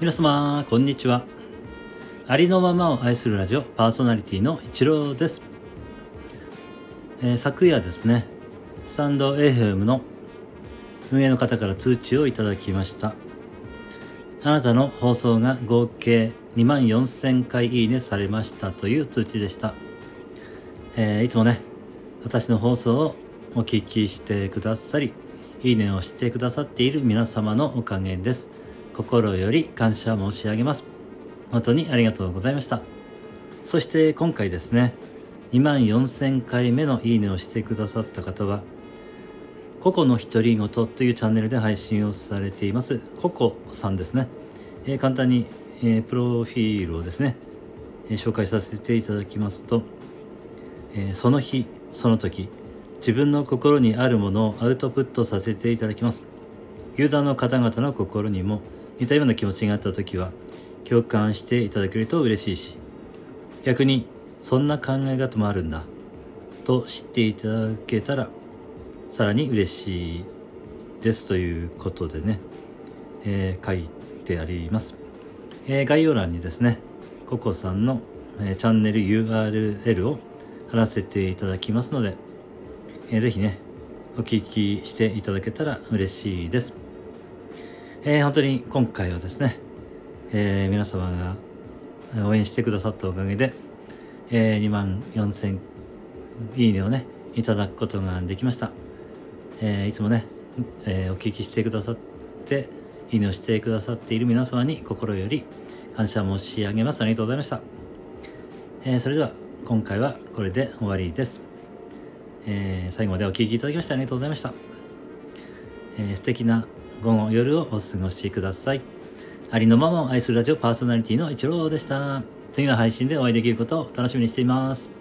皆様こんにちは。ありのままを愛するラジオパーソナリティの一郎です、えー、昨夜ですねスタンド FM の運営の方から通知をいただきました。あなたの放送が合計2万4000回いいねされましたという通知でした、えー、いつもね私の放送をお聞きしてくださりいいねをしてくださっている皆様のおかげです。心より感謝申し上げます。本当にありがとうございました。そして今回ですね2万4000回目のいいねをしてくださった方はココの独り言というチャンネルで配信をされていますココさんですね、えー、簡単に、えー、プロフィールをですね、えー、紹介させていただきますと、えその日その時自分の心にあるものをアウトプットさせていただきます。ユーザーの方々の心にも似たような気持ちがあった時は共感していただけると嬉しいし逆にそんな考え方もあるんだと知っていただけたらさらに嬉しいですということでね、えー、書いてあります、えー、概要欄にですねココさんの、えー、チャンネル URL を貼らせていただきますので、えー、ぜひねお聞きしていただけたら嬉しいです。えー、本当に今回はですね、えー、皆様が応援してくださったおかげで、えー、2万4000いいねをね、いただくことができました。えいつもね、えお聞きしてくださって、いいねをしてくださっている皆様に心より感謝申し上げます。ありがとうございました。えそれでは、今回はこれで終わりです。え最後までお聴きいただきましてありがとうございました。え素敵な午後夜をお過ごしください。ありのままを愛するラジオパーソナリティのイチローでした。次の配信でお会いできることを楽しみにしています。